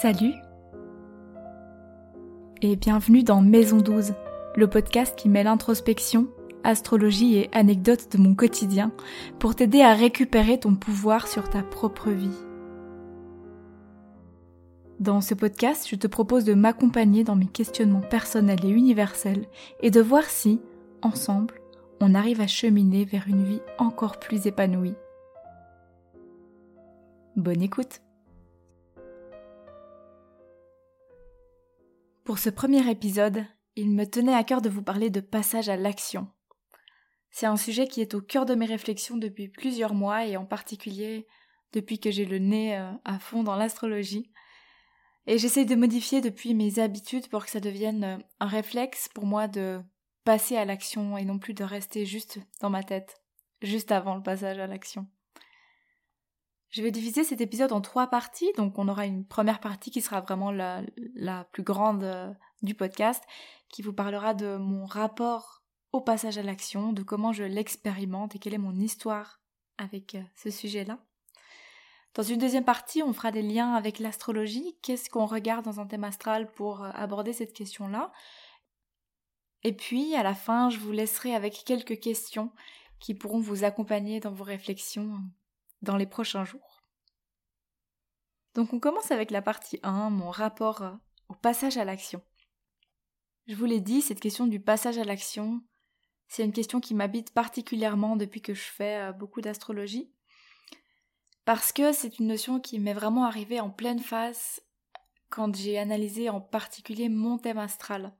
Salut et bienvenue dans Maison 12, le podcast qui mêle introspection, astrologie et anecdotes de mon quotidien pour t'aider à récupérer ton pouvoir sur ta propre vie. Dans ce podcast, je te propose de m'accompagner dans mes questionnements personnels et universels et de voir si, ensemble, on arrive à cheminer vers une vie encore plus épanouie. Bonne écoute Pour ce premier épisode, il me tenait à cœur de vous parler de passage à l'action. C'est un sujet qui est au cœur de mes réflexions depuis plusieurs mois et en particulier depuis que j'ai le nez euh, à fond dans l'astrologie. Et j'essaye de modifier depuis mes habitudes pour que ça devienne euh, un réflexe pour moi de passer à l'action et non plus de rester juste dans ma tête, juste avant le passage à l'action. Je vais diviser cet épisode en trois parties, donc on aura une première partie qui sera vraiment la, plus grande euh, du podcast, qui vous parlera de mon rapport au passage à l'action, de comment je l'expérimente et quelle est mon histoire avec euh, ce sujet-là. Dans une deuxième partie, on fera des liens avec l'astrologie, qu'est-ce qu'on regarde dans un thème astral pour euh, aborder cette question-là? Et puis, à la fin, je vous laisserai avec quelques questions qui pourront vous accompagner dans vos réflexions dans les prochains jours. Donc on commence avec la partie 1, mon rapport euh, au passage à l'action. Je vous l'ai dit, cette question du passage à l'action, c'est une question qui m'habite particulièrement depuis que je fais euh, beaucoup d'astrologie, parce que c'est une notion qui m'est vraiment arrivée en pleine face quand j'ai analysé en particulier mon thème astral.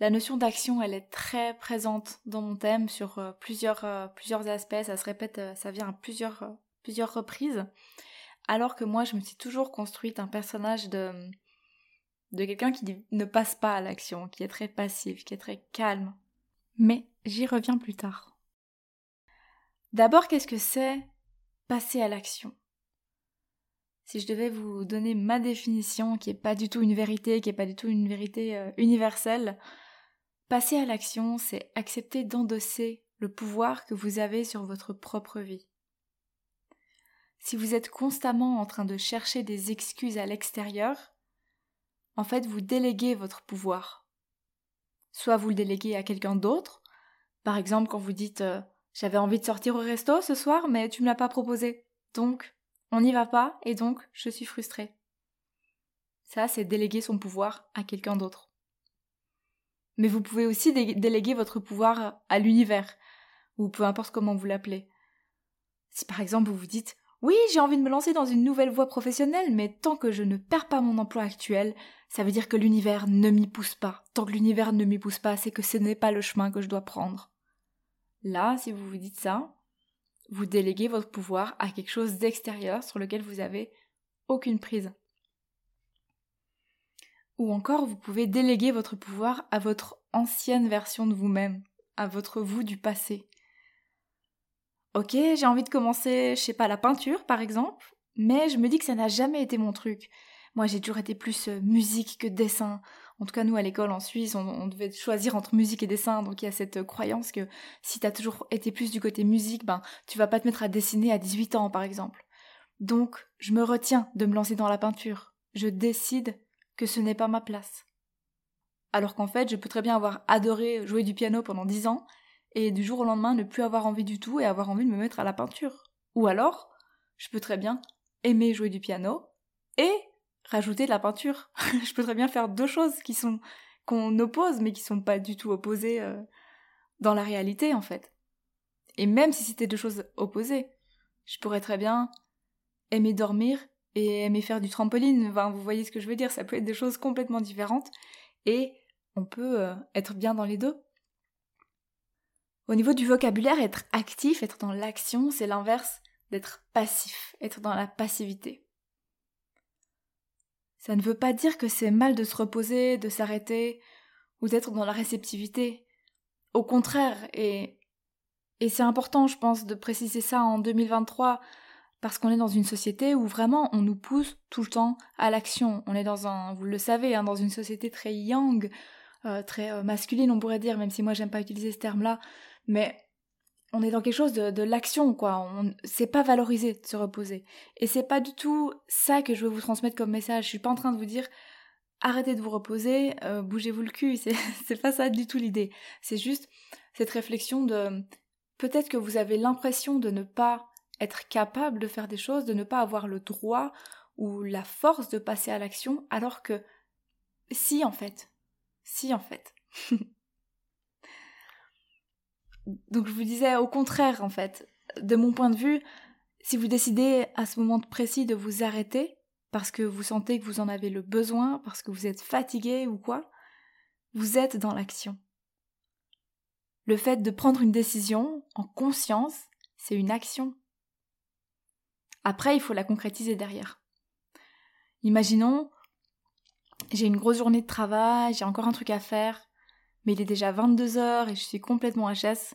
La notion d'action, elle est très présente dans mon thème sur euh, plusieurs, plusieurs aspects, ça se répète, ça vient à plusieurs plusieurs reprises, alors que moi je me suis toujours construite un personnage de, de quelqu'un qui ne passe pas à l'action, qui est très passif, qui est très calme. Mais j'y reviens plus tard. D'abord, qu'est-ce que c'est passer à l'action? Si je devais vous donner ma définition, qui n'est pas du tout une vérité, qui n'est pas du tout une vérité euh, universelle, passer à l'action, c'est accepter d'endosser le pouvoir que vous avez sur votre propre vie si vous êtes constamment en train de chercher des excuses à l'extérieur, en fait, vous déléguez votre pouvoir. Soit vous le déléguez à quelqu'un d'autre, par exemple quand vous dites euh, j'avais envie de sortir au resto ce soir, mais tu me l'as pas proposé. Donc, on n'y va pas et donc je suis frustrée. Ça, c'est déléguer son pouvoir à quelqu'un d'autre. Mais vous pouvez aussi déléguer votre pouvoir à l'univers, ou peu importe comment vous l'appelez. Si par exemple vous vous dites oui, j'ai envie de me lancer dans une nouvelle voie professionnelle, mais tant que je ne perds pas mon emploi actuel, ça veut dire que l'univers ne m'y pousse pas. Tant que l'univers ne m'y pousse pas, c'est que ce n'est pas le chemin que je dois prendre. Là, si vous vous dites ça, vous déléguez votre pouvoir à quelque chose d'extérieur sur lequel vous avez aucune prise. Ou encore, vous pouvez déléguer votre pouvoir à votre ancienne version de vous-même, à votre vous du passé. Ok, j'ai envie de commencer, je sais pas, la peinture par exemple, mais je me dis que ça n'a jamais été mon truc. Moi, j'ai toujours été plus euh, musique que dessin. En tout cas, nous, à l'école en Suisse, on, devait choisir entre musique et dessin. Donc, il y a cette euh, croyance que si t'as toujours été plus du côté musique, ben, tu vas pas te mettre à dessiner à 18 ans, par exemple. Donc, je me retiens de me lancer dans la peinture. Je décide que ce n'est pas ma place. Alors qu'en fait, je peux très bien avoir adoré jouer du piano pendant 10 ans et du jour au lendemain ne plus avoir envie du tout et avoir envie de me mettre à la peinture. Ou alors, je peux très bien aimer jouer du piano et rajouter de la peinture. je peux très bien faire deux choses qui sont qu'on oppose mais qui sont pas du tout opposées euh, dans la réalité en fait. Et même si c'était deux choses opposées, je pourrais très bien aimer dormir et aimer faire du trampoline. Vous voyez ce que je veux dire, ça peut être des choses complètement différentes et on peut euh, être bien dans les deux. Au niveau du vocabulaire, être actif, être dans l'action, c'est l'inverse d'être passif, être dans la passivité. Ça ne veut pas dire que c'est mal de se reposer, de s'arrêter, ou d'être dans la réceptivité. Au contraire, et, c'est important, je pense, de préciser ça en 2023, parce qu'on est dans une société où vraiment on nous pousse tout le temps à l'action. On est dans un, vous le savez, hein, dans une société très young, euh, très euh, masculine, on pourrait dire, même si moi j'aime pas utiliser ce terme-là, mais on est dans quelque chose de, l'action, quoi. On, c'est pas valorisé de se reposer. Et c'est pas du tout ça que je veux vous transmettre comme message. Je suis pas en train de vous dire arrêtez de vous reposer, euh, bougez-vous le cul. C'est, c'est pas ça du tout l'idée. C'est juste cette réflexion de peut-être que vous avez l'impression de ne pas être capable de faire des choses, de ne pas avoir le droit ou la force de passer à l'action, alors que si en fait, si en fait. Donc je vous disais au contraire en fait, de mon point de vue, si vous décidez à ce moment précis de vous arrêter, parce que vous sentez que vous en avez le besoin, parce que vous êtes fatigué ou quoi, vous êtes dans l'action. Le fait de prendre une décision en conscience, c'est une action. Après, il faut la concrétiser derrière. Imaginons, j'ai une grosse journée de travail, j'ai encore un truc à faire, mais il est déjà 22 heures et je suis complètement HS.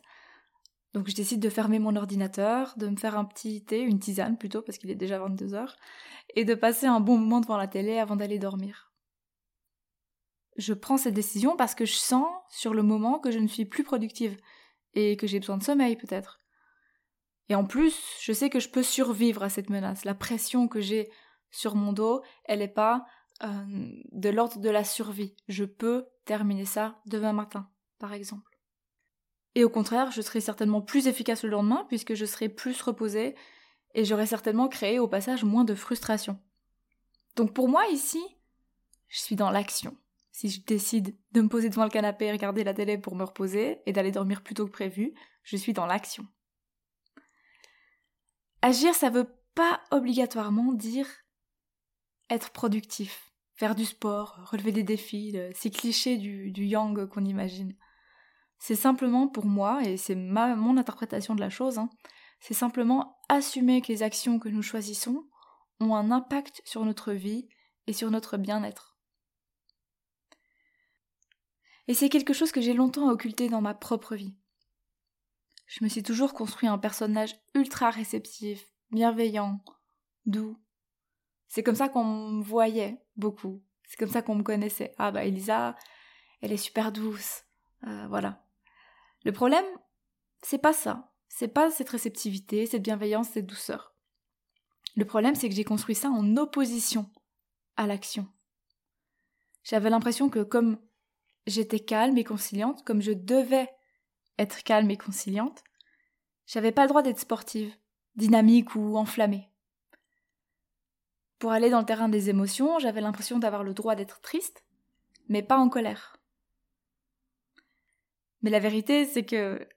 Donc je décide de fermer mon ordinateur, de me faire un petit thé, une tisane plutôt, parce qu'il est déjà 22 heures, et de passer un bon moment devant la télé avant d'aller dormir. Je prends cette décision parce que je sens sur le moment que je ne suis plus productive et que j'ai besoin de sommeil peut-être. Et en plus, je sais que je peux survivre à cette menace. La pression que j'ai sur mon dos, elle n'est pas euh, de l'ordre de la survie. Je peux terminer ça demain matin, par exemple. Et au contraire, je serai certainement plus efficace le lendemain puisque je serai plus reposée et j'aurai certainement créé au passage moins de frustration. Donc pour moi ici, je suis dans l'action. Si je décide de me poser devant le canapé et regarder la télé pour me reposer et d'aller dormir plus tôt que prévu, je suis dans l'action. Agir, ça veut pas obligatoirement dire être productif faire du sport, relever des défis, ces clichés du, yang qu'on imagine. C'est simplement pour moi, et c'est mon interprétation de la chose, hein, c'est simplement assumer que les actions que nous choisissons ont un impact sur notre vie et sur notre bien-être. Et c'est quelque chose que j'ai longtemps occulté dans ma propre vie. Je me suis toujours construit un personnage ultra réceptif, bienveillant, doux, c'est comme ça qu'on me voyait beaucoup. C'est comme ça qu'on me connaissait. Ah bah Elisa, elle est super douce. Euh, voilà. Le problème, c'est pas ça. C'est pas cette réceptivité, cette bienveillance, cette douceur. Le problème, c'est que j'ai construit ça en opposition à l'action. J'avais l'impression que comme j'étais calme et conciliante, comme je devais être calme et conciliante, j'avais pas le droit d'être sportive, dynamique ou enflammée. Pour aller dans le terrain des émotions, j'avais l'impression d'avoir le droit d'être triste, mais pas en colère. Mais la vérité, c'est que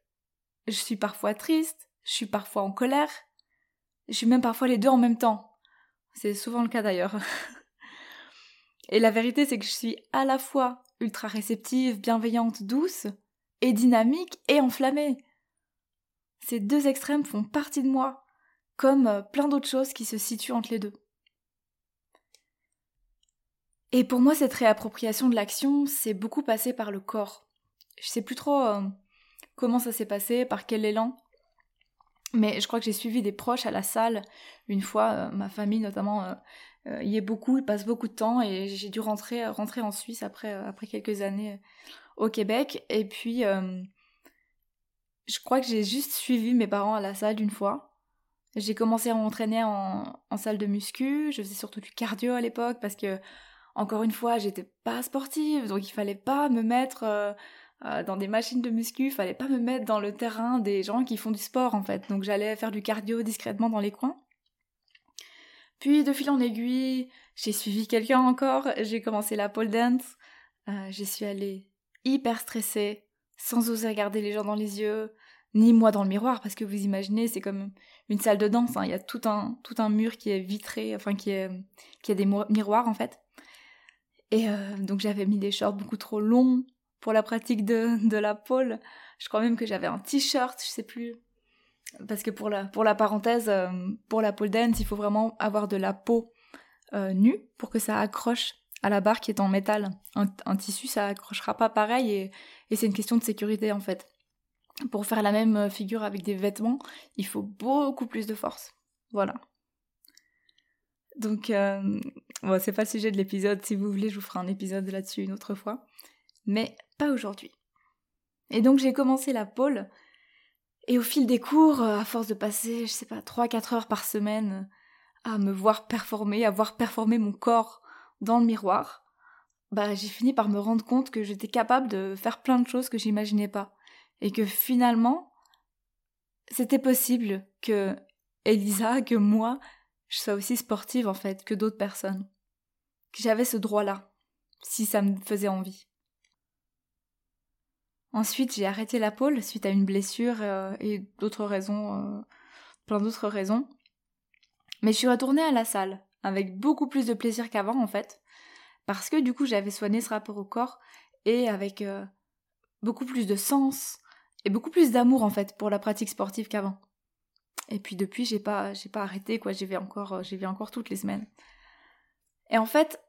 je suis parfois triste, je suis parfois en colère, je suis même parfois les deux en même temps. C'est souvent le cas d'ailleurs. Et la vérité, c'est que je suis à la fois ultra réceptive, bienveillante, douce, et dynamique et enflammée. Ces deux extrêmes font partie de moi, comme plein d'autres choses qui se situent entre les deux. Et pour moi, cette réappropriation de l'action, c'est beaucoup passé par le corps. Je sais plus trop euh, comment ça s'est passé, par quel élan. Mais je crois que j'ai suivi des proches à la salle une fois, euh, ma famille notamment euh, y est beaucoup, il passe beaucoup de temps et j'ai dû rentrer, rentrer en Suisse après, après quelques années au Québec. Et puis, je crois que j'ai juste suivi mes parents à la salle une fois. J'ai commencé à m'entraîner en, en salle de muscu, je faisais surtout du cardio à l'époque parce que encore une fois, j'étais pas sportive, donc il fallait pas me mettre euh, euh, dans des machines de muscu, il fallait pas me mettre dans le terrain des gens qui font du sport en fait. Donc j'allais faire du cardio discrètement dans les coins. Puis de fil en aiguille, j'ai suivi quelqu'un encore, j'ai commencé la pole dance, euh, j'y suis allée hyper stressée, sans oser regarder les gens dans les yeux, ni moi dans le miroir, parce que vous imaginez, c'est comme une salle de danse, hein. il y a tout un, tout un mur qui est vitré, enfin qui, a des miroirs en fait. Et euh, donc j'avais mis des shorts beaucoup trop longs pour la pratique de, de la pole. Je crois même que j'avais un t-shirt, je sais plus. Parce que pour la, pour la parenthèse, euh, pour la pole dance, il faut vraiment avoir de la peau euh, nue pour que ça accroche à la barre qui est en métal. Un, tissu, ça accrochera pas pareil et, et c'est une question de sécurité en fait. Pour faire la même figure avec des vêtements, il faut beaucoup plus de force. Voilà. Donc, euh, bon, c'est pas le sujet de l'épisode. Si vous voulez, je vous ferai un épisode là-dessus une autre fois. Mais pas aujourd'hui. Et donc, j'ai commencé la pole. Et au fil des cours, euh, à force de passer, je sais pas, 3-4 heures par semaine à me voir performer, à voir performer mon corps dans le miroir, bah j'ai fini par me rendre compte que j'étais capable de faire plein de choses que j'imaginais pas. Et que finalement, c'était possible que Elisa, que moi, je sois aussi sportive en fait que d'autres personnes. Que j'avais ce droit-là, si ça me faisait envie. Ensuite, j'ai arrêté la pôle suite à une blessure euh, et d'autres raisons, euh, plein d'autres raisons. Mais je suis retournée à la salle, avec beaucoup plus de plaisir qu'avant en fait, parce que du coup j'avais soigné ce rapport au corps et avec euh, beaucoup plus de sens et beaucoup plus d'amour en fait pour la pratique sportive qu'avant. Et puis depuis j'ai pas j'ai pas arrêté quoi, j'y vais encore vais encore toutes les semaines. Et en fait,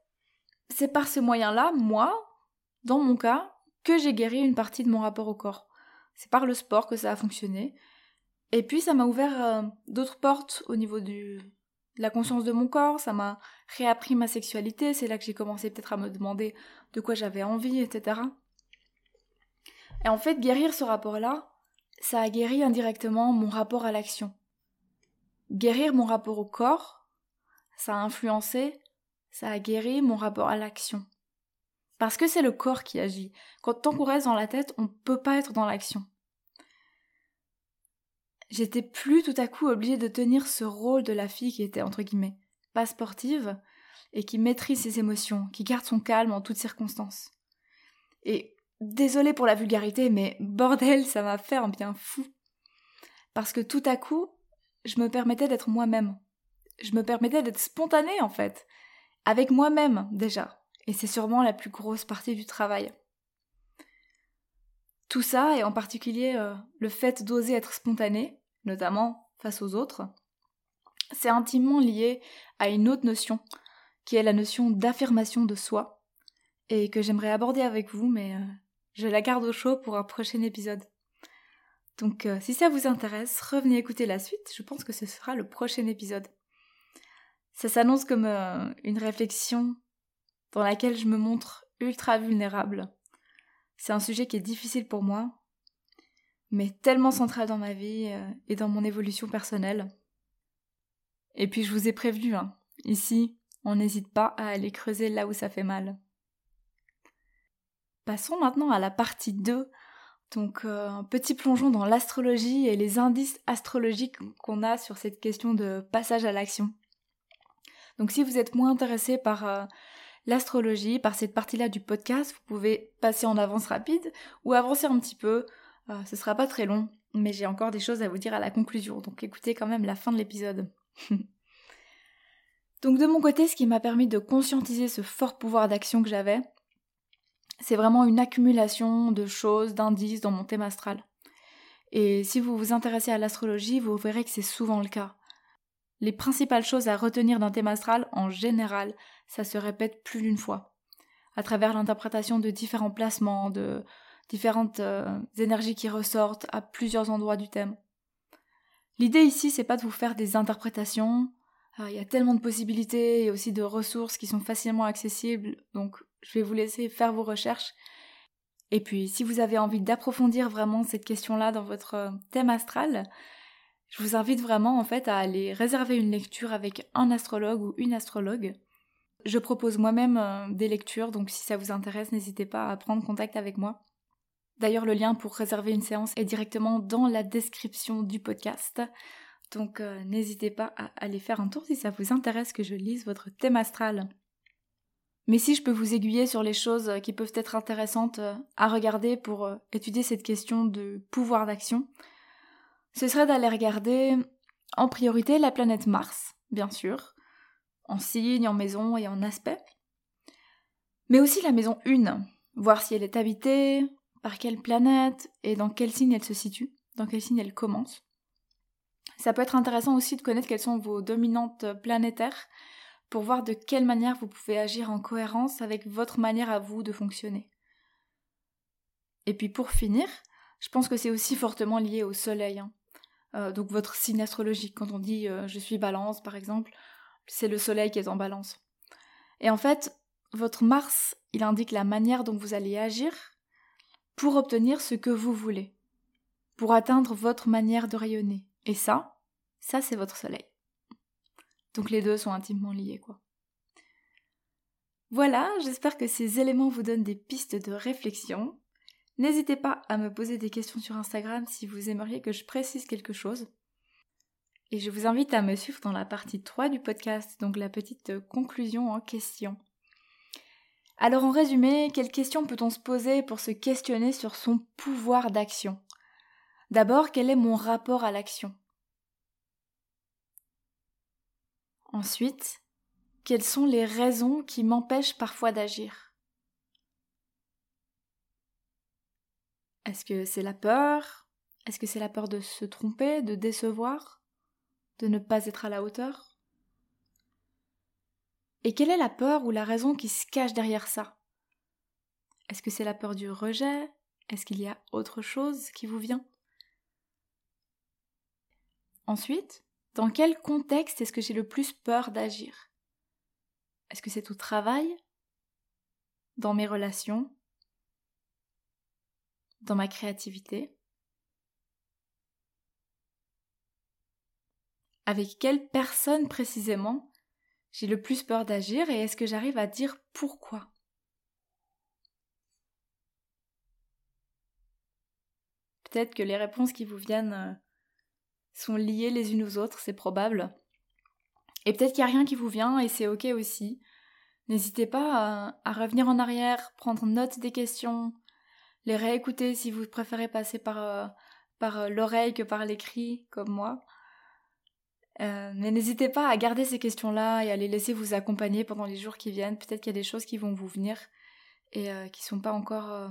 c'est par ce moyen-là, moi, dans mon cas, que j'ai guéri une partie de mon rapport au corps. C'est par le sport que ça a fonctionné. Et puis ça m'a ouvert euh, d'autres portes au niveau du, de la conscience de mon corps, ça m'a réappris ma sexualité, c'est là que j'ai commencé peut-être à me demander de quoi j'avais envie, etc. Et en fait, guérir ce rapport-là, ça a guéri indirectement mon rapport à l'action. Guérir mon rapport au corps, ça a influencé, ça a guéri mon rapport à l'action. Parce que c'est le corps qui agit. Quand tant qu'on reste dans la tête, on ne peut pas être dans l'action. J'étais plus tout à coup obligée de tenir ce rôle de la fille qui était entre guillemets pas sportive et qui maîtrise ses émotions, qui garde son calme en toutes circonstances. Et désolée pour la vulgarité, mais bordel, ça m'a fait un bien fou. Parce que tout à coup, je me permettais d'être moi-même. Je me permettais d'être spontanée en fait. Avec moi-même déjà. Et c'est sûrement la plus grosse partie du travail. Tout ça, et en particulier euh, le fait d'oser être spontané, notamment face aux autres, c'est intimement lié à une autre notion, qui est la notion d'affirmation de soi, et que j'aimerais aborder avec vous, mais euh, je la garde au chaud pour un prochain épisode. Donc euh, si ça vous intéresse, revenez écouter la suite, je pense que ce sera le prochain épisode. Ça s'annonce comme une réflexion dans laquelle je me montre ultra vulnérable. C'est un sujet qui est difficile pour moi, mais tellement central dans ma vie euh, et dans mon évolution personnelle. Et puis je vous ai prévenu, hein, ici, on n'hésite pas à aller creuser là où ça fait mal. Passons maintenant à la partie 2, donc euh, un petit plongeon dans l'astrologie et les indices astrologiques qu'on a sur cette question de passage à l'action. Donc si vous êtes moins intéressé par euh, l'astrologie par cette partie-là du podcast. Vous pouvez passer en avance rapide ou avancer un petit peu. Euh, ce sera pas très long, mais j'ai encore des choses à vous dire à la conclusion. Donc écoutez quand même la fin de l'épisode. donc de mon côté, ce qui m'a permis de conscientiser ce fort pouvoir d'action que j'avais, c'est vraiment une accumulation de choses, d'indices dans mon thème astral. Et si vous vous intéressez à l'astrologie, vous verrez que c'est souvent le cas. Les principales choses à retenir d'un thème astral, en général, ça se répète plus d'une fois, à travers l'interprétation de différents placements, de différentes euh, énergies qui ressortent à plusieurs endroits du thème. L'idée ici, c'est pas de vous faire des interprétations. Euh, il y a tellement de possibilités et aussi de ressources qui sont facilement accessibles, donc je vais vous laisser faire vos recherches. Et puis, si vous avez envie d'approfondir vraiment cette question-là dans votre euh, thème astral, je vous invite vraiment en fait à aller réserver une lecture avec un astrologue ou une astrologue. Je propose moi-même euh, des lectures, donc si ça vous intéresse, n'hésitez pas à prendre contact avec moi. D'ailleurs, le lien pour réserver une séance est directement dans la description du podcast. Donc euh, n'hésitez pas à aller faire un tour si ça vous intéresse que je lise votre thème astral. Mais si je peux vous aiguiller sur les choses qui peuvent être intéressantes euh, à regarder pour étudier cette question de pouvoir d'action, ce serait d'aller regarder en priorité la planète Mars, bien sûr, en signe, en maison et en aspect, mais aussi la maison 1, voir si elle est habitée, par quelle planète et dans quel signe elle se situe, dans quel signe elle commence. Ça peut être intéressant aussi de connaître quelles sont vos dominantes planétaires pour voir de quelle manière vous pouvez agir en cohérence avec votre manière à vous de fonctionner. Et puis pour finir, je pense que c'est aussi fortement lié au Soleil. Hein. Euh, donc votre signe astrologique. Quand on dit euh, je suis balance par exemple, c'est le soleil qui est en balance. Et en fait, votre Mars, il indique la manière dont vous allez agir pour obtenir ce que vous voulez. pour atteindre votre manière de rayonner. Et ça, ça c'est votre soleil. Donc les deux sont intimement liés, quoi. Voilà, j'espère que ces éléments vous donnent des pistes de réflexion. N'hésitez pas à me poser des questions sur Instagram si vous aimeriez que je précise quelque chose. Et je vous invite à me suivre dans la partie 3 du podcast, donc la petite conclusion en question. Alors en résumé, quelles questions peut-on se poser pour se questionner sur son pouvoir d'action? D'abord, quel est mon rapport à l'action? Ensuite, quelles sont les raisons qui m'empêchent parfois d'agir? Est-ce que c'est la peur? Est-ce que c'est la peur de se tromper, de décevoir? De ne pas être à la hauteur? Et quelle est la peur ou la raison qui se cache derrière ça? Est-ce que c'est la peur du rejet? Est-ce qu'il y a autre chose qui vous vient? Ensuite, dans quel contexte est-ce que j'ai le plus peur d'agir? Est-ce que c'est au travail? Dans mes relations? Dans ma créativité? Avec quelle personne précisément j'ai le plus peur d'agir et est-ce que j'arrive à dire pourquoi? Peut-être que les réponses qui vous viennent euh, sont liées les unes aux autres, c'est probable. Et peut-être qu'il n'y a rien qui vous vient et c'est ok aussi. N'hésitez pas à, revenir en arrière, prendre note des questions, les réécouter si vous préférez passer par, euh, euh, l'oreille que par l'écrit, comme moi. Euh, mais n'hésitez pas à garder ces questions-là et à les laisser vous accompagner pendant les jours qui viennent. Peut-être qu'il y a des choses qui vont vous venir et qui ne sont pas encore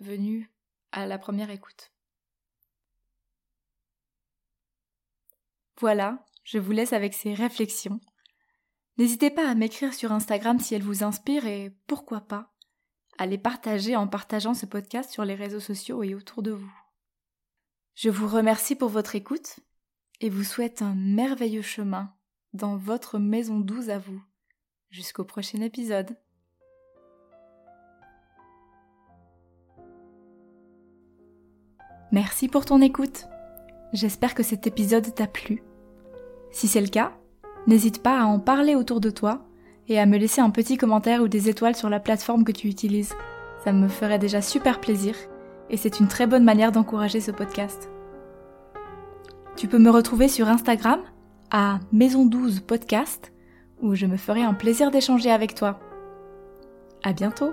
venues à la première écoute. Voilà, je vous laisse avec ces réflexions. N'hésitez pas à m'écrire sur Instagram si elles vous inspirent et pourquoi pas à les partager en partageant ce podcast sur les réseaux sociaux et autour de vous. Je vous remercie pour votre écoute et vous souhaite un merveilleux chemin dans votre maison douce à vous. Jusqu'au prochain épisode. Merci pour ton écoute. J'espère que cet épisode t'a plu. Si c'est le cas, n'hésite pas à en parler autour de toi et à me laisser un petit commentaire ou des étoiles sur la plateforme que tu utilises. Ça me ferait déjà super plaisir et c'est une très bonne manière d'encourager ce podcast. Tu peux me retrouver sur Instagram à Maison 12 Podcast où je me ferai un plaisir d'échanger avec toi. À bientôt!